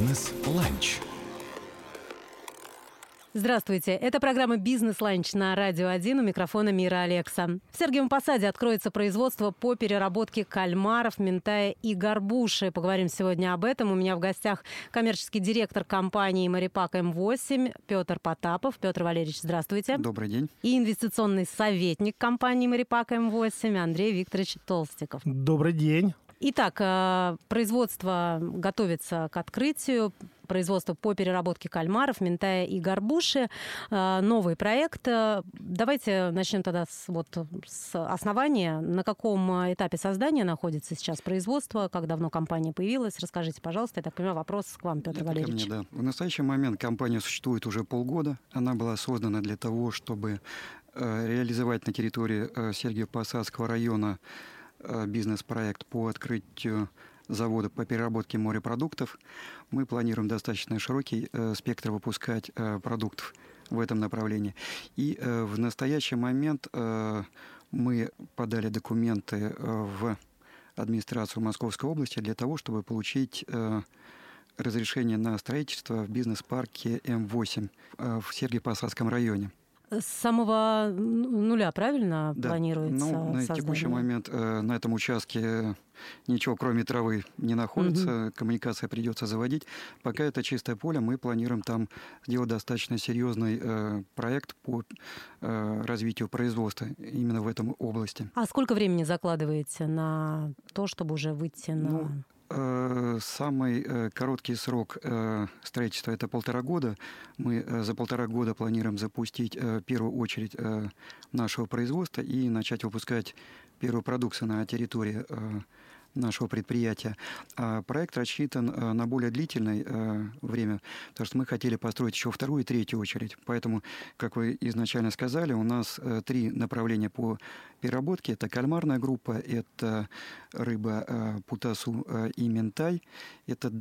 Бизнес-ланч. Здравствуйте. Это программа «Бизнес-ланч» на Радио 1 у микрофона Мира Алекса. В Сергиевом Посаде откроется производство по переработке кальмаров, ментая и горбуши. Поговорим сегодня об этом. У меня в гостях коммерческий директор компании «Марипак М8» Петр Потапов. Петр Валерьевич, здравствуйте. Добрый день. И инвестиционный советник компании «Марипак М8» Андрей Викторович Толстиков. Добрый день. Итак, э, производство готовится к открытию производство по переработке кальмаров, ментая и горбуши. Э, новый проект. Э, давайте начнем тогда с, вот, с основания. На каком этапе создания находится сейчас производство? Как давно компания появилась? Расскажите, пожалуйста. Я так понимаю, вопрос к вам, Петр Это Валерьевич. Мне, да. В настоящий момент компания существует уже полгода. Она была создана для того, чтобы реализовать на территории Сергиево-Посадского района бизнес-проект по открытию завода по переработке морепродуктов. Мы планируем достаточно широкий э, спектр выпускать э, продуктов в этом направлении. И э, в настоящий момент э, мы подали документы э, в администрацию Московской области для того, чтобы получить э, разрешение на строительство в бизнес-парке М8 э, в Сергиево-Посадском районе. С самого нуля, правильно, да. планируется ну, На создание? текущий момент э, на этом участке ничего, кроме травы, не находится. Угу. Коммуникация придется заводить. Пока это чистое поле, мы планируем там сделать достаточно серьезный э, проект по э, развитию производства именно в этом области. А сколько времени закладываете на то, чтобы уже выйти на... Ну, самый э, короткий срок э, строительства – это полтора года. Мы за полтора года планируем запустить первую очередь нашего производства и начать выпускать первую продукцию на территории нашего предприятия. А проект рассчитан э, на более длительное э, время, потому что мы хотели построить еще вторую и третью очередь. Поэтому, как вы изначально сказали, у нас э, три направления по переработке. Это кальмарная группа, это рыба путасу и ментай, это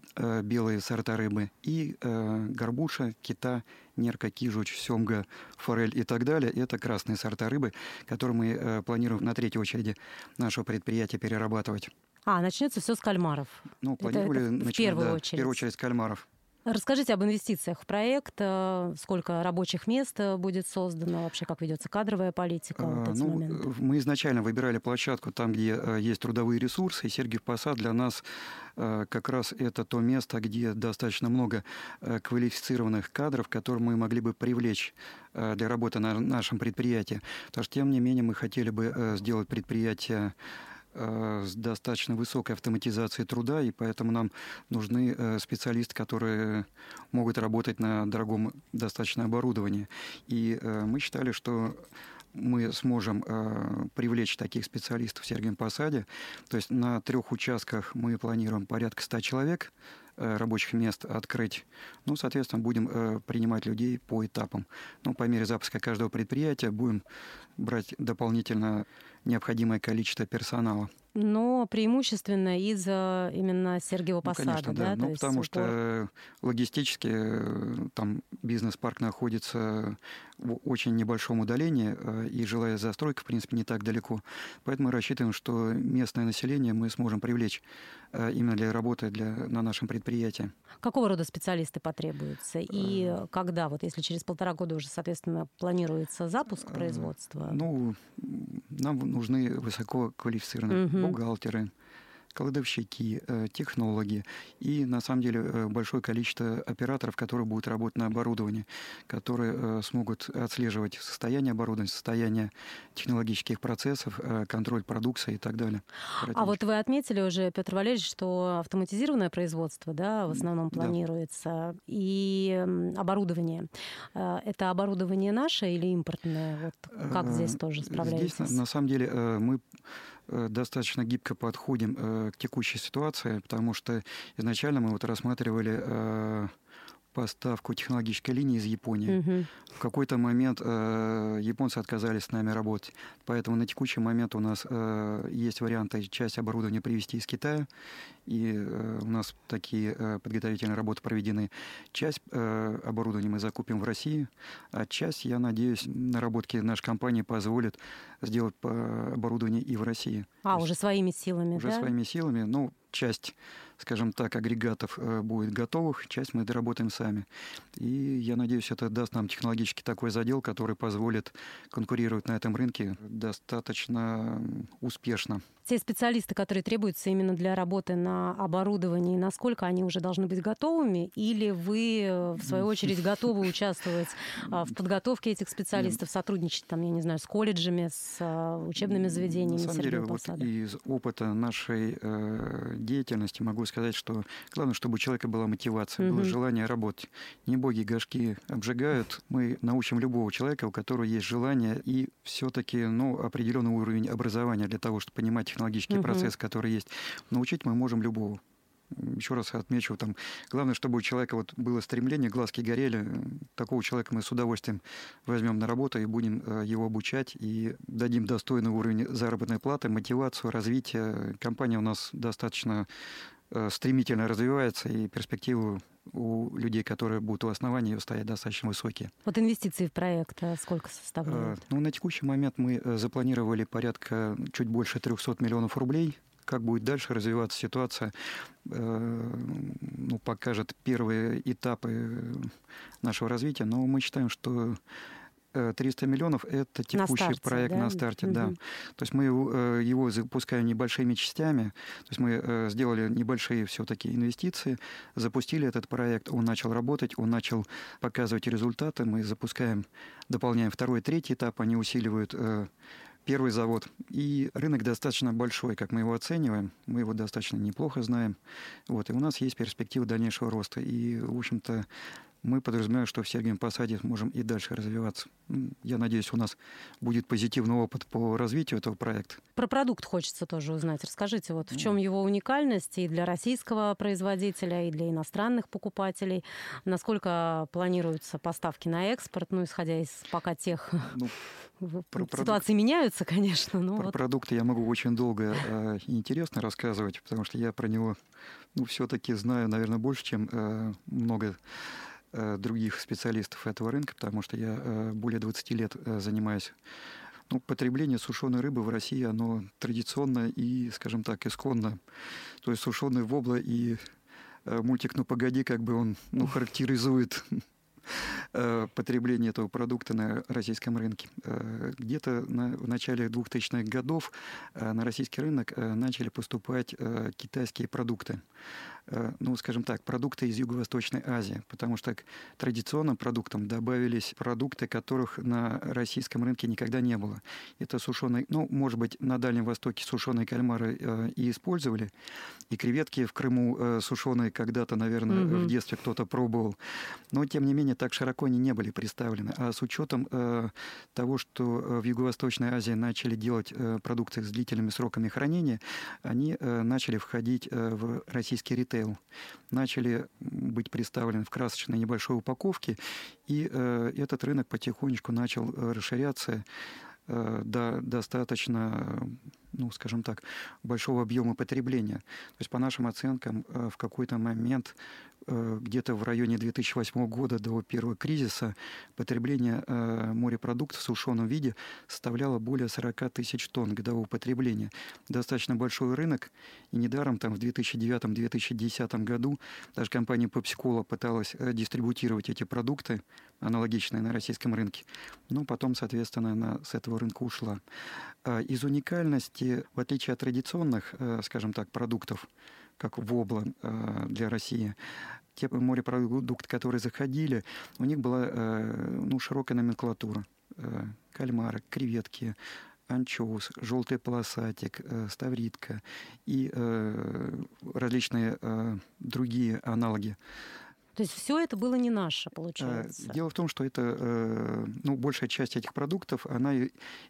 белые сорта рыбы, и горбуша, кита, нерка, кижуч, семга, форель и так далее. Это красные сорта рыбы, которые мы планируем на третьей очереди нашего предприятия перерабатывать. А, начнется все с кальмаров. Ну, планировали это, это в первую да, очередь. В первую очередь с кальмаров. Расскажите об инвестициях в проект, э, сколько рабочих мест э, будет создано, вообще как ведется кадровая политика в а, этот ну, момент? Мы изначально выбирали площадку там, где э, есть трудовые ресурсы, и Сергиев Посад для нас как раз это то место, где достаточно много квалифицированных кадров, которые мы могли бы привлечь для работы на нашем предприятии. Потому что, тем не менее, мы хотели бы сделать предприятие Э, с достаточно высокой автоматизацией труда, и поэтому нам нужны э, специалисты, которые могут работать на дорогом достаточно оборудовании. И э, мы считали, что мы сможем привлечь таких специалистов в Сергием Посаде. То есть на трех участках мы планируем порядка 100 человек рабочих мест открыть. Ну, соответственно, будем принимать людей по этапам. Ну, по мере запуска каждого предприятия будем брать дополнительно необходимое количество персонала. Но преимущественно из именно Сергиева Посада, ну, конечно, да? да. Ну, потому упор... что логистически э, там бизнес-парк находится в очень небольшом удалении, э, и жилая застройка, в принципе, не так далеко. Поэтому мы рассчитываем, что местное население мы сможем привлечь э, именно для работы для, на нашем предприятии. Какого рода специалисты потребуются? И когда, вот если через полтора года уже, соответственно, планируется запуск производства? Ну, нам нужны высококвалифицированные угу. бухгалтеры, кладовщики, э, технологи и, на самом деле, э, большое количество операторов, которые будут работать на оборудовании, которые э, смогут отслеживать состояние оборудования, состояние технологических процессов, контроль продукции и так далее. А вот вы отметили уже, Петр Валерьевич, что автоматизированное производство да, в основном планируется, да. и оборудование. Это оборудование наше или импортное? Вот как здесь тоже справляетесь? Здесь, на самом деле, мы достаточно гибко подходим к текущей ситуации, потому что изначально мы вот рассматривали э, поставку технологической линии из Японии. Угу. В какой-то момент э, японцы отказались с нами работать. Поэтому на текущий момент у нас э, есть варианты часть оборудования привезти из Китая. И э, у нас такие э, подготовительные работы проведены. Часть э, оборудования мы закупим в России, а часть, я надеюсь, наработки нашей компании позволят сделать э, оборудование и в России. А, уже своими силами, Уже да? своими силами. Ну, часть, скажем так, агрегатов э, будет готовых, часть мы доработаем сами. И я надеюсь, это даст нам технологически такой задел, который позволит конкурировать на этом рынке достаточно успешно. Те специалисты, которые требуются именно для работы на оборудовании, насколько они уже должны быть готовыми? Или вы, э, в свою очередь, готовы участвовать а, в подготовке этих специалистов, сотрудничать, там, я не знаю, с колледжами, с а, учебными заведениями На самом деле, вот из опыта нашей э, деятельности могу сказать, что главное, чтобы у человека была мотивация, было Мгм. желание работать. Не боги горшки обжигают. Мы научим любого человека, у которого есть желание и все-таки ну, определенный уровень образования для того, чтобы понимать технологический Мгм. процесс, который есть. Научить мы можем любого. Еще раз отмечу, там, главное, чтобы у человека вот было стремление, глазки горели. Такого человека мы с удовольствием возьмем на работу и будем э, его обучать и дадим достойный уровень заработной платы, мотивацию, развитие. Компания у нас достаточно стремительно развивается, и перспективы у людей, которые будут у основания ее стоять, достаточно высокие. Вот инвестиции в проект а, сколько Э, составляют? Ну, на текущий момент мы э, запланировали порядка чуть больше 300 миллионов рублей. Как будет дальше развиваться ситуация, э, ну, покажет первые этапы нашего развития. Но мы считаем, что э, 300 миллионов – это текущий старте, проект да? на старте, да. Мгм. То есть мы его, э, его запускаем небольшими частями. То есть мы э, сделали небольшие все-таки инвестиции, запустили этот проект, он начал работать, он начал показывать результаты. Мы запускаем, дополняем второй, третий этап, они усиливают э, первый завод. И рынок достаточно большой, как мы его оцениваем. Мы его достаточно неплохо знаем. Вот, и у нас есть перспективы дальнейшего роста. И, в общем-то, мы подразумеваем, что в Сергиевом Посаде можем и дальше развиваться. М, Я надеюсь, у нас будет позитивный опыт по развитию этого проекта. Про продукт хочется тоже узнать. Расскажите, вот в Ну. чем его уникальность и для российского производителя, и для иностранных покупателей? Насколько планируются поставки на экспорт, ну, исходя из пока тех Ну, Про продукт. ситуации меняются, конечно, но Про вот продукты я могу очень долго э, и интересно рассказывать, потому что я про него, ну, все-таки знаю, наверное, больше, чем э, много других специалистов этого рынка, потому что я э, более 20 лет э, занимаюсь. Ну, потребление сушеной рыбы в России, оно традиционно и, скажем так, исконно. То есть сушеный вобла и э, мультик «Ну, погоди», как бы он ну, характеризует э, потребление этого продукта на российском рынке. Э, Где-то на, в начале 2000-х годов э, на российский рынок э, начали поступать э, китайские продукты. Э, Ну, скажем так, продукты из Юго-Восточной Азии, потому что к традиционным продуктам добавились продукты, которых на российском рынке никогда не было. Это сушеные, ну, может быть, на Дальнем Востоке сушеные кальмары э, и использовали, и креветки в Крыму э, сушеные когда-то, наверное, Мгм. в детстве кто-то пробовал. Но, тем не менее, так широко они не были представлены. А с учетом э, того, что э, в Юго-Восточной Азии начали делать э, продукты с длительными сроками хранения, они э, начали входить э, в российский ритейл. Начали м, быть представлены в красочной небольшой упаковке, и э, этот рынок потихонечку начал э, расширяться э, до достаточно, ну, скажем так, большого объема потребления. То есть, по нашим оценкам, э, в какой-то момент, э, где-то в районе 2008 года до первого кризиса, потребление э, морепродуктов в сушеном виде составляло более 40 тысяч тонн годового потребления. Достаточно большой рынок, и недаром там в 2009-2010 году даже компания PepsiCola пыталась дистрибутировать эти продукты, аналогичные на российском рынке. Но потом, соответственно, она с этого рынка ушла. Из уникальности, в отличие от традиционных, э, скажем так, продуктов, как вобла э, для России, те морепродукты, которые заходили, у них была э, ну, широкая номенклатура. Кальмары, креветки, анчоус, желтый полосатик, ставритка и различные другие аналоги. То есть все это было не наше, Э, получается. Дело в том, что это, э, ну, большая часть этих продуктов, она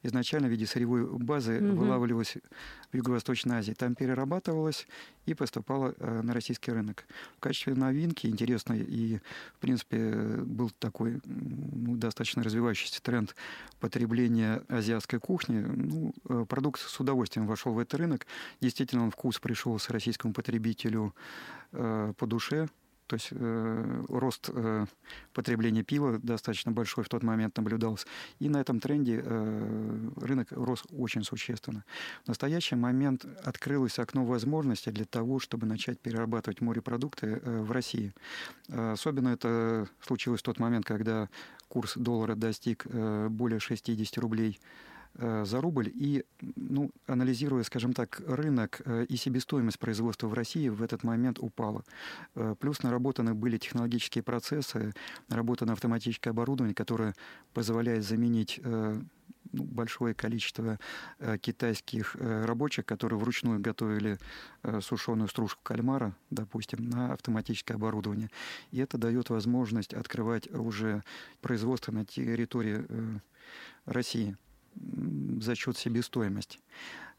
изначально в виде сырьевой базы Мгм. вылавливалась в Юго-Восточной Азии. Там перерабатывалась и поступала э, на российский рынок. В качестве новинки интересной и, в принципе, был такой ну, достаточно развивающийся тренд потребления азиатской кухни. Ну, э, продукт с удовольствием вошел в этот рынок. Действительно, он вкус пришел с российскому потребителю по душе. То есть э, рост э, потребления пива достаточно большой в тот момент наблюдался. И на этом тренде э, рынок рос очень существенно. В настоящий момент открылось окно возможностей для того, чтобы начать перерабатывать морепродукты э, в России. Э, особенно это случилось в тот момент, когда курс доллара достиг э, более 60 рублей за рубль. И, ну, анализируя, скажем так, рынок э, и себестоимость производства в России в этот момент упала. Э, плюс наработаны были технологические процессы, наработано автоматическое оборудование, которое позволяет заменить ну, большое количество э, китайских э, рабочих, которые вручную готовили э, сушеную стружку кальмара, допустим, на автоматическое оборудование. И это дает возможность открывать уже производство на территории э, России за счет себестоимости.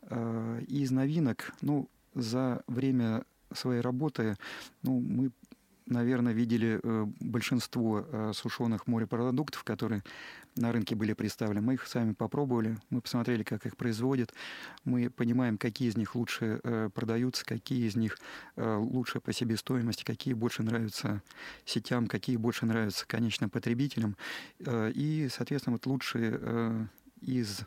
А, из новинок, ну, за время своей работы, ну, мы, наверное, видели э, большинство э, сушеных морепродуктов, которые на рынке были представлены. Мы их сами попробовали, мы посмотрели, как их производят, мы понимаем, какие из них лучше э, продаются, какие из них лучше по себестоимости, какие больше нравятся сетям, какие больше нравятся конечным потребителям. И, соответственно, вот лучшие из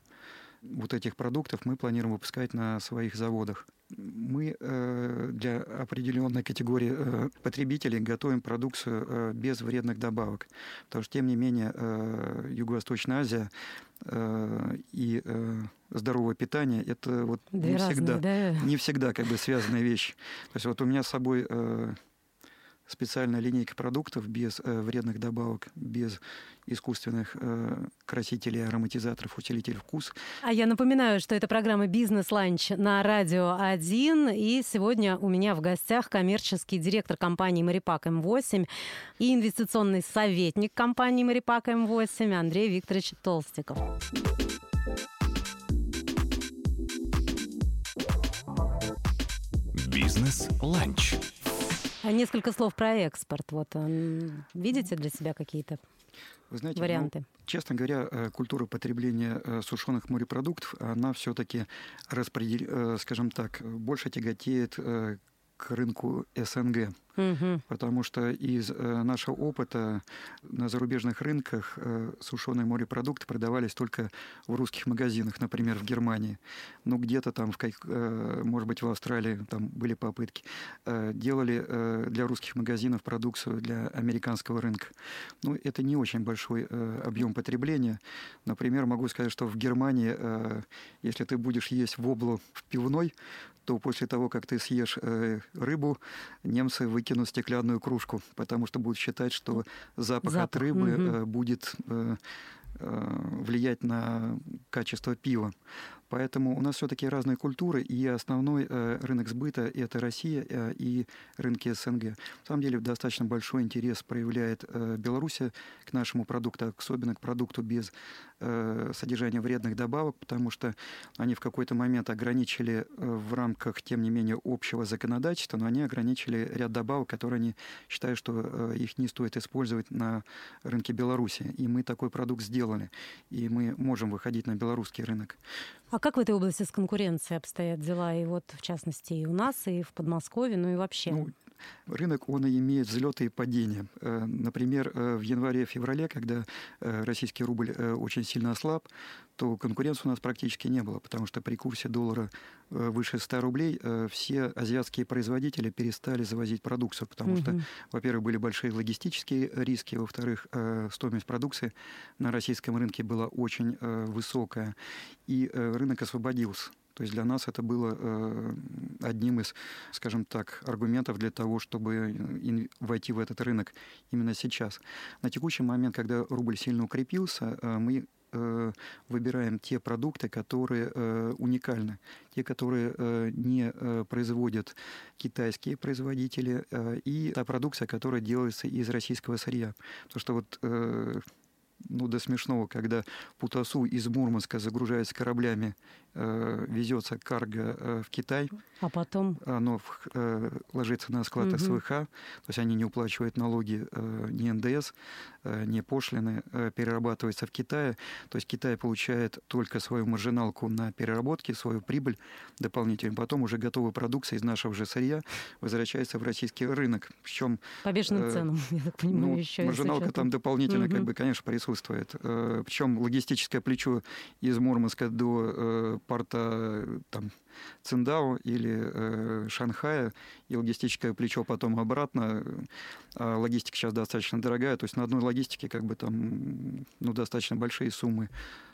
вот этих продуктов мы планируем выпускать на своих заводах. Мы э, для определенной категории э, потребителей готовим продукцию э, без вредных добавок. Потому что, тем не менее, Юго-Восточная Азия и здоровое питание это вот Две не разные, всегда, да? не всегда как бы связанные вещи. То есть вот у меня с собой специальная линейка продуктов без э, вредных добавок, без искусственных э, красителей, ароматизаторов, усилителей вкус. А я напоминаю, что это программа «Бизнес-ланч» на Радио 1. И сегодня у меня в гостях коммерческий директор компании «Марипак М8» и инвестиционный советник компании «Марипак М8» Андрей Викторович Толстиков. «Бизнес-ланч» А несколько слов про экспорт. Вот видите для себя какие-то Вы знаете, варианты? Ну, честно говоря, э, культура потребления э, сушеных морепродуктов, она все-таки распредел... Э, скажем так, больше тяготеет к рынку СНГ. Угу. Потому что из э, нашего опыта на зарубежных рынках э, сушеные морепродукты продавались только в русских магазинах, например, в Германии. Ну, где-то там, в, э, может быть, в Австралии там были попытки. Делали для русских магазинов продукцию для американского рынка. Ну, это не очень большой объем потребления. Например, могу сказать, что в Германии, если ты будешь есть воблу в пивной, то после того, как ты съешь рыбу, немцы выкинут стеклянную кружку, потому что будут считать, что запах, Запах, от рыбы э, будет э, э, влиять на качество пива. Поэтому у нас все-таки разные культуры, и основной рынок сбыта – это Россия и рынки СНГ. На самом деле достаточно большой интерес проявляет Беларусь к нашему продукту, особенно к продукту без э, содержания вредных добавок, потому что они в какой-то момент ограничили э, в рамках, тем не менее, общего законодательства, но они ограничили ряд добавок, которые они считают, что э, их не стоит использовать на рынке Беларуси. И мы такой продукт сделали, и мы можем выходить на белорусский рынок. А как в этой области с конкуренцией обстоят дела? И вот, в частности, и у нас, и в Подмосковье, ну и вообще. Ну, рынок, он имеет взлеты и падения. Э, Например, э, в январе-феврале, когда э, российский рубль очень сильно ослаб, то конкуренции у нас практически не было, потому что при курсе доллара выше 100 рублей все азиатские производители перестали завозить продукцию, потому что, Мгм. во-первых, были большие логистические риски, во-вторых, стоимость продукции на российском рынке была очень высокая, и рынок освободился. То есть для нас это было э, одним из, скажем так, аргументов для того, чтобы э, войти в этот рынок именно сейчас. На текущий момент, когда рубль сильно укрепился, э, мы выбираем те продукты, которые уникальны, те, которые не производят китайские производители, и та продукция, которая делается из российского сырья. Потому что вот ну, до смешного, когда Путасу из Мурманска загружается кораблями, э, везется карго э, в Китай. А потом? Оно э, ложится на склад угу. СВХ, то есть они не уплачивают налоги, э, ни НДС, э, ни пошлины, э, перерабатывается в Китае. То есть Китай получает только свою маржиналку на переработке, свою прибыль дополнительно. Потом уже готовая продукция из нашего же сырья возвращается в российский рынок. Причем, По бешеным э, ценам, я так понимаю, ну, еще. Маржиналка там дополнительно, угу. как бы, конечно, присутствует. Причем логистическое плечо из Мурманска до порта там, Циндао или э, Шанхая, и логистическое плечо потом обратно. А логистика сейчас достаточно дорогая, то есть на одной логистике как бы там ну, достаточно большие суммы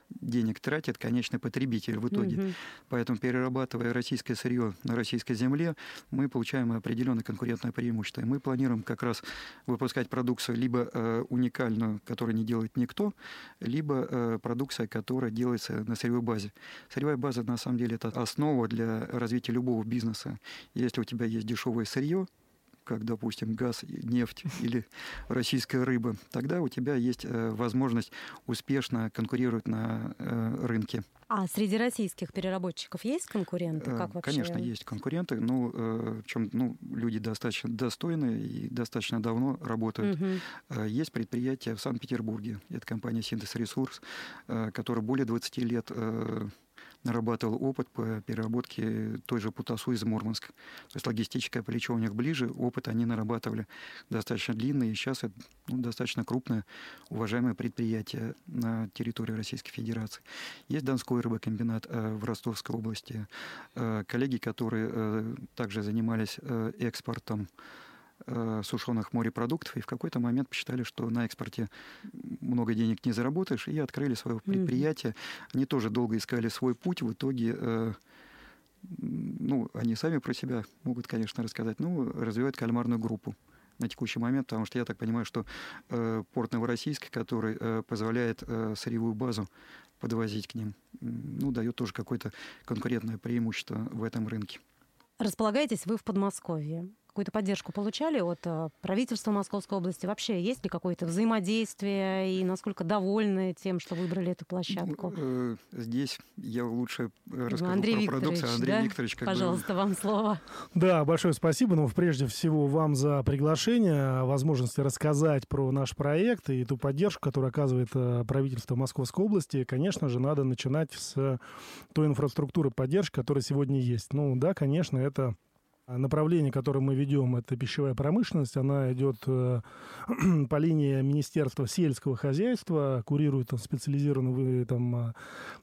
денег тратит конечный потребитель в итоге. Угу. Поэтому, перерабатывая российское сырье на российской земле, мы получаем определенное конкурентное преимущество. И мы планируем как раз выпускать продукцию либо э, уникальную, которую не делает никто, либо э, продукция, которая делается на сырьевой базе. Сырьевая база, на самом деле, это основа для развития любого бизнеса. Если у тебя есть дешевое сырье, как, допустим, газ, нефть или российская рыба, тогда у тебя есть э, возможность успешно конкурировать на э, рынке. А среди российских переработчиков есть конкуренты? Как вообще? Конечно, есть конкуренты. Ну, э, чем ну, люди достаточно достойные и достаточно давно работают. Угу. Есть предприятие в Санкт-Петербурге. Это компания «Синтез Ресурс», которая более 20 лет нарабатывал опыт по переработке той же путасу из Мурманска. То есть логистическое плечо у них ближе, опыт они нарабатывали достаточно длинный, и сейчас это ну, достаточно крупное, уважаемое предприятие на территории Российской Федерации. Есть Донской рыбокомбинат э, в Ростовской области. Э, коллеги, которые э, также занимались экспортом сушеных морепродуктов, и в какой-то момент посчитали, что на экспорте много денег не заработаешь, и открыли свое предприятие. Mm-hmm. Они тоже долго искали свой путь, в итоге э, ну, они сами про себя могут, конечно, рассказать, ну, развивают кальмарную группу на текущий момент, потому что я так понимаю, что э, порт Новороссийск, который э, позволяет э, сырьевую базу подвозить к ним, ну, дает тоже какое-то конкурентное преимущество в этом рынке. Располагаетесь вы в Подмосковье какую-то поддержку получали от э, правительства Московской области? Вообще есть ли какое-то взаимодействие и насколько довольны тем, что выбрали эту площадку? Э, здесь я лучше расскажу Андрей про продукцию. Андрей да? Викторович, как Пожалуйста, бы... вам слово. Да, большое спасибо. Ну, прежде всего, вам за приглашение, возможности рассказать про наш проект и ту поддержку, которую оказывает э, правительство Московской области. Конечно же, надо начинать с той инфраструктуры поддержки, которая сегодня есть. Ну, да, конечно, это Направление, которое мы ведем, это пищевая промышленность. Она идет э, по линии Министерства сельского хозяйства, курирует там, специализированный там,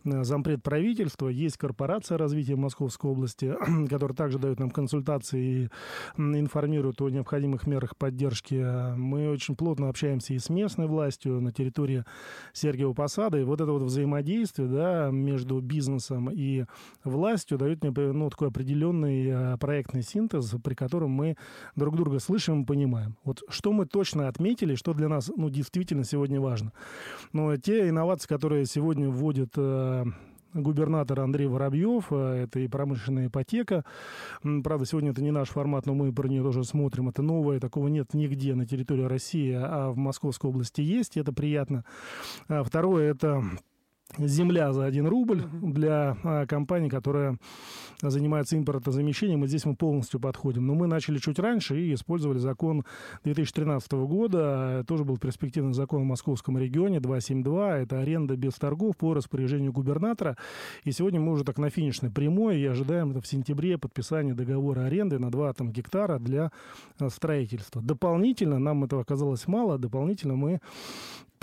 э, зампред правительства. Есть корпорация развития Московской области, которая также дает нам консультации и информирует о необходимых мерах поддержки. Мы очень плотно общаемся и с местной властью на территории Сергиева Посада. И вот это вот взаимодействие да, между бизнесом и властью дает мне ну, такой определенный э, проектный синтез, при котором мы друг друга слышим и понимаем. Вот что мы точно отметили, что для нас ну, действительно сегодня важно. Но те инновации, которые сегодня вводит э, губернатор Андрей Воробьев, э, это и промышленная ипотека. Правда, сегодня это не наш формат, но мы про нее тоже смотрим. Это новое, такого нет нигде на территории России, а в Московской области есть, и это приятно. А второе, это земля за 1 рубль для а, компании, которая занимается импортозамещением, и здесь мы полностью подходим. Но мы начали чуть раньше и использовали закон 2013 года. Тоже был перспективный закон в московском регионе 272. Это аренда без торгов по распоряжению губернатора. И сегодня мы уже так на финишной прямой и ожидаем это в сентябре подписание договора аренды на 2 там, гектара для а, строительства. Дополнительно, нам этого оказалось мало, дополнительно мы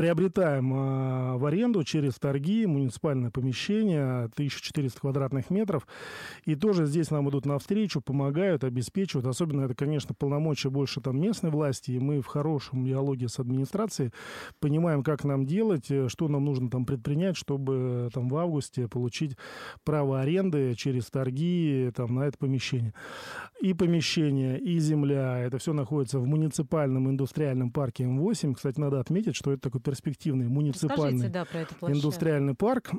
приобретаем э, в аренду через торги муниципальное помещение 1400 квадратных метров. И тоже здесь нам идут навстречу, помогают, обеспечивают. Особенно это, конечно, полномочия больше там местной власти. И мы в хорошем диалоге с администрацией понимаем, как нам делать, э, что нам нужно там предпринять, чтобы там в августе получить право аренды через торги там, на это помещение. И помещение, и земля, это все находится в муниципальном индустриальном парке М8. Кстати, надо отметить, что это такой перспективный муниципальный да, индустриальный парк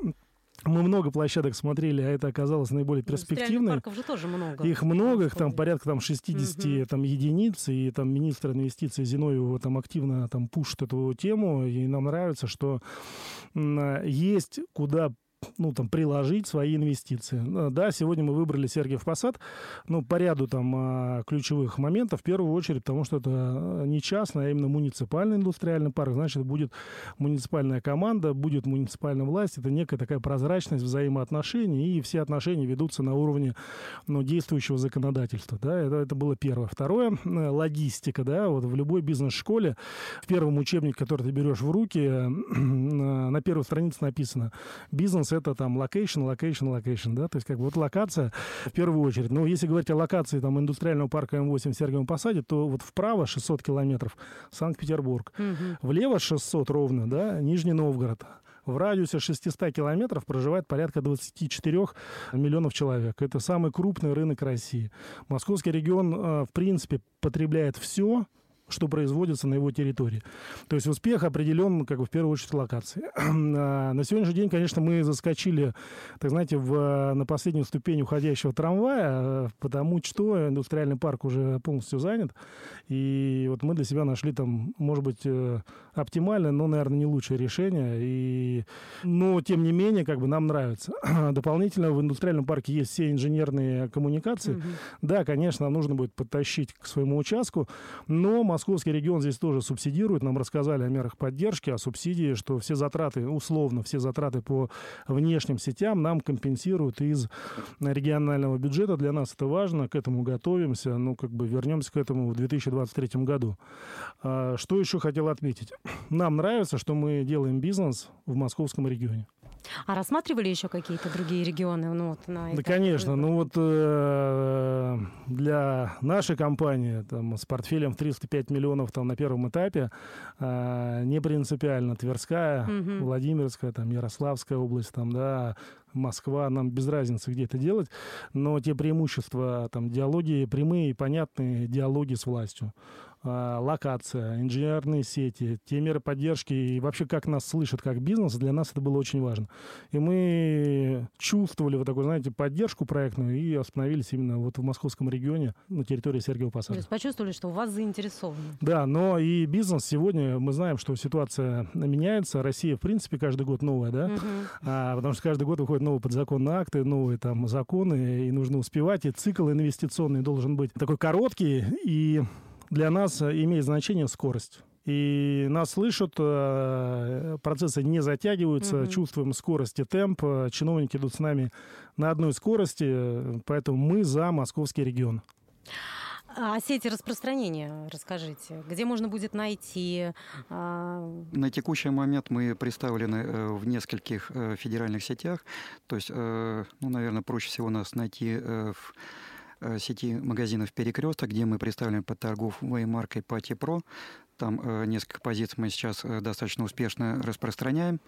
Мы много площадок смотрели, а это оказалось наиболее перспективной. парков же тоже много. Их много, их там порядка там, 60 угу. там, единиц, и там министр инвестиций Зиновьева там активно там пушит эту тему, и нам нравится, что есть куда ну, там, приложить свои инвестиции. Э, да, сегодня мы выбрали Сергиев Посад, ну, по ряду там а, ключевых моментов. В первую очередь, потому что это э, не частный, а именно муниципальный индустриальный парк. Значит, будет муниципальная команда, будет муниципальная власть. Это некая такая прозрачность взаимоотношений, и все отношения ведутся на уровне ну, действующего законодательства. Да, это, это было первое. Второе, э, логистика. Да, вот в любой бизнес-школе, в первом учебнике, который ты берешь в руки, на первой странице написано «Бизнес это там location, location, location, да, то есть как бы вот локация в первую очередь. Но если говорить о локации там индустриального парка М8 в Сергиевом Посаде, то вот вправо 600 километров Санкт-Петербург, угу. влево 600 ровно, да, Нижний Новгород. В радиусе 600 километров проживает порядка 24 миллионов человек. Это самый крупный рынок России. Московский регион, э, в принципе, потребляет все, что производится на его территории. То есть успех определен, как бы, в первую очередь, локации. А, на сегодняшний день, конечно, мы заскочили, так знаете, в, на последнюю ступень уходящего трамвая, потому что индустриальный парк уже полностью занят. И вот мы для себя нашли там, может быть, э, оптимальное, но, наверное, не лучшее решение. И... Но, тем не менее, как бы нам нравится. Дополнительно в индустриальном парке есть все инженерные коммуникации. Угу. Да, конечно, нужно будет подтащить к своему участку, но московский регион здесь тоже субсидирует. Нам рассказали о мерах поддержки, о субсидии, что все затраты, условно, все затраты по внешним сетям нам компенсируют из регионального бюджета. Для нас это важно, к этому готовимся. Ну, как бы вернемся к этому в 2023 году. А, что еще хотел отметить? Нам нравится, что мы делаем бизнес в московском регионе. А рассматривали еще какие-то другие регионы? Ну, вот, на да, конечно. Ну вот э, для нашей компании там, с портфелем в 305 миллионов там, на первом этапе э, не принципиально Тверская, угу. Владимирская, там, Ярославская область, там, да, Москва, нам без разницы, где это делать, но те преимущества, там, диалоги прямые понятные диалоги с властью. А, локация, инженерные сети, те меры поддержки и вообще как нас слышат как бизнес, для нас это было очень важно. И мы чувствовали вот такую, знаете, поддержку проектную и остановились именно вот в московском регионе на территории Сергиева Посада. То есть почувствовали, что у вас заинтересованы. Да, но и бизнес сегодня, мы знаем, что ситуация меняется. Россия, в принципе, каждый год новая, да? Угу. А, потому что каждый год выходят новые подзаконные акты, новые там законы, и нужно успевать, и цикл инвестиционный должен быть такой короткий, и для нас э, имеет значение скорость. И нас слышат, э, процессы не затягиваются, угу. чувствуем скорость и темп. Э, чиновники идут с нами на одной скорости, поэтому мы за московский регион. А сети распространения, расскажите, где можно будет найти? А, на текущий момент мы представлены в нескольких федеральных сетях. То есть, ну, наверное, проще всего нас найти в сети магазинов «Перекресток», где мы представлены под торговой маркой «Пати Про». Там э, несколько позиций мы сейчас э, достаточно успешно распространяем.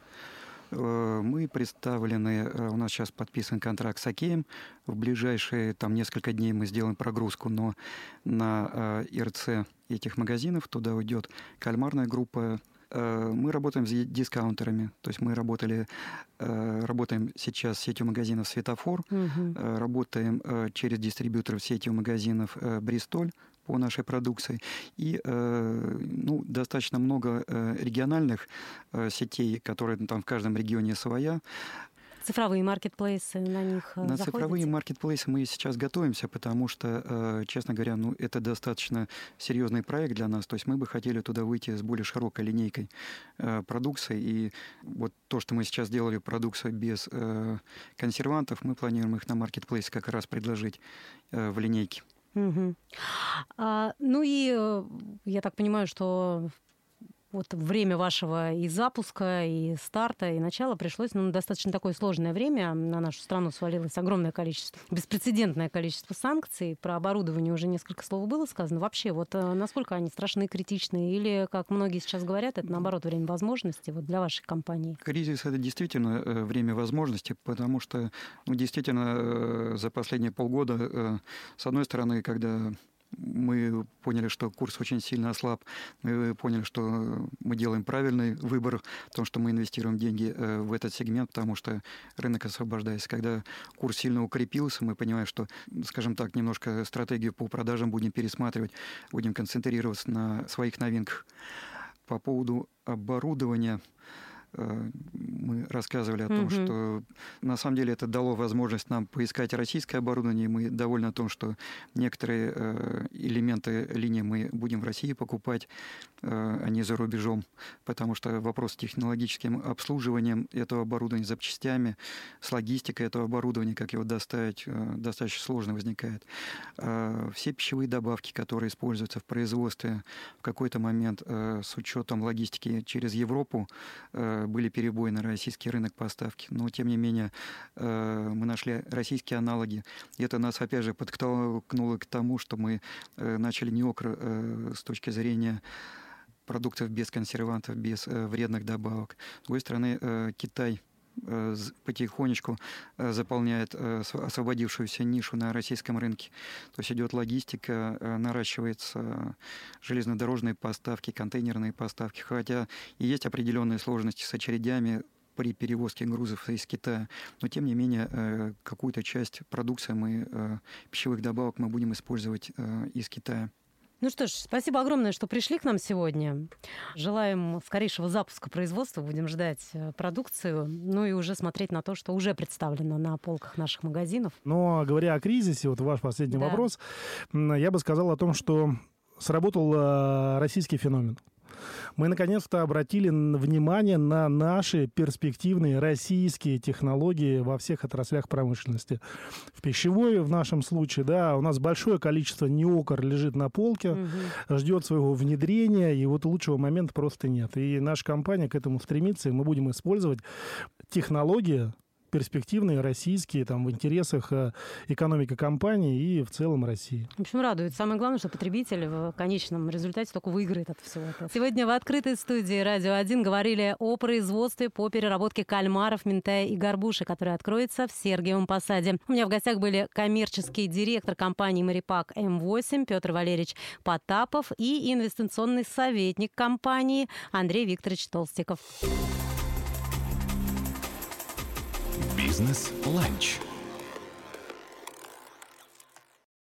Мы представлены, у нас сейчас подписан контракт с Океем. В ближайшие там несколько дней мы сделаем прогрузку, но на ИРЦ этих магазинов туда уйдет кальмарная группа Э, мы работаем с дискаунтерами, то есть мы работали, э, работаем сейчас с сетью магазинов «Светофор», угу. работаем через дистрибьюторов сетью магазинов «Бристоль», по нашей продукции. И ну, достаточно много региональных сетей, которые там в каждом регионе своя цифровые маркетплейсы на них э, На заходите? цифровые маркетплейсы мы сейчас готовимся, потому что, э, честно говоря, ну, это достаточно серьезный проект для нас. То есть мы бы хотели туда выйти с более широкой линейкой э, продукции. И вот то, что мы сейчас делали продукцию без консервантов, мы планируем их на маркетплейсе как раз предложить в линейке. Угу. А, ну и я так понимаю, что вот время вашего и запуска, и старта, и начала пришлось, ну, достаточно такое сложное время. На нашу страну свалилось огромное количество, беспрецедентное количество санкций. Про оборудование уже несколько слов было сказано. Вообще, вот э, насколько они страшны, критичны, или, как многие сейчас говорят, это, наоборот, время возможностей вот для вашей компании? Кризис — это действительно э, время возможностей, потому что, ну, действительно, э, за последние полгода, с одной стороны, когда мы поняли, что курс очень сильно ослаб. Мы поняли, что мы делаем правильный выбор в том, что мы инвестируем деньги э, в этот сегмент, потому что рынок освобождается. Когда курс сильно укрепился, мы понимаем, что, скажем так, немножко стратегию по продажам будем пересматривать, будем концентрироваться на своих новинках. По поводу оборудования – мы рассказывали о том, угу. что на самом деле это дало возможность нам поискать российское оборудование. Мы довольны о том, что некоторые э, элементы линии мы будем в России покупать, э, а не за рубежом, потому что вопрос с технологическим обслуживанием этого оборудования, запчастями, с логистикой этого оборудования, как его доставить, достаточно сложно возникает. А все пищевые добавки, которые используются в производстве в какой-то момент с учетом логистики через Европу, были перебои на российский рынок поставки. Но, тем не менее, э, мы нашли российские аналоги. И это нас, опять же, подтолкнуло к тому, что мы э, начали неокр э, с точки зрения продуктов без консервантов, без вредных добавок. С другой стороны, Китай потихонечку заполняет освободившуюся нишу на российском рынке. То есть идет логистика, наращивается железнодорожные поставки, контейнерные поставки, хотя и есть определенные сложности с очередями при перевозке грузов из Китая. Но, тем не менее, какую-то часть продукции мы, пищевых добавок мы будем использовать из Китая. Ну что ж, спасибо огромное, что пришли к нам сегодня. Желаем скорейшего запуска производства. Будем ждать э, продукцию, ну и уже смотреть на то, что уже представлено на полках наших магазинов. Но говоря о кризисе, вот ваш последний да. вопрос, я бы сказал о том, что сработал э, российский феномен мы наконец-то обратили внимание на наши перспективные российские технологии во всех отраслях промышленности. В пищевой в нашем случае, да, у нас большое количество неокор лежит на полке, угу. ждет своего внедрения, и вот лучшего момента просто нет. И наша компания к этому стремится, и мы будем использовать технологии, перспективные, российские, там, в интересах э, экономики компании и в целом России. В общем, радует. Самое главное, что потребитель в конечном результате только выиграет от всего этого. Сегодня в открытой студии «Радио 1» говорили о производстве по переработке кальмаров, ментая и горбуши, который откроется в Сергиевом Посаде. У меня в гостях были коммерческий директор компании «Марипак М8» Петр Валерьевич Потапов и инвестиционный советник компании Андрей Викторович Толстиков. Бизнес-ланч.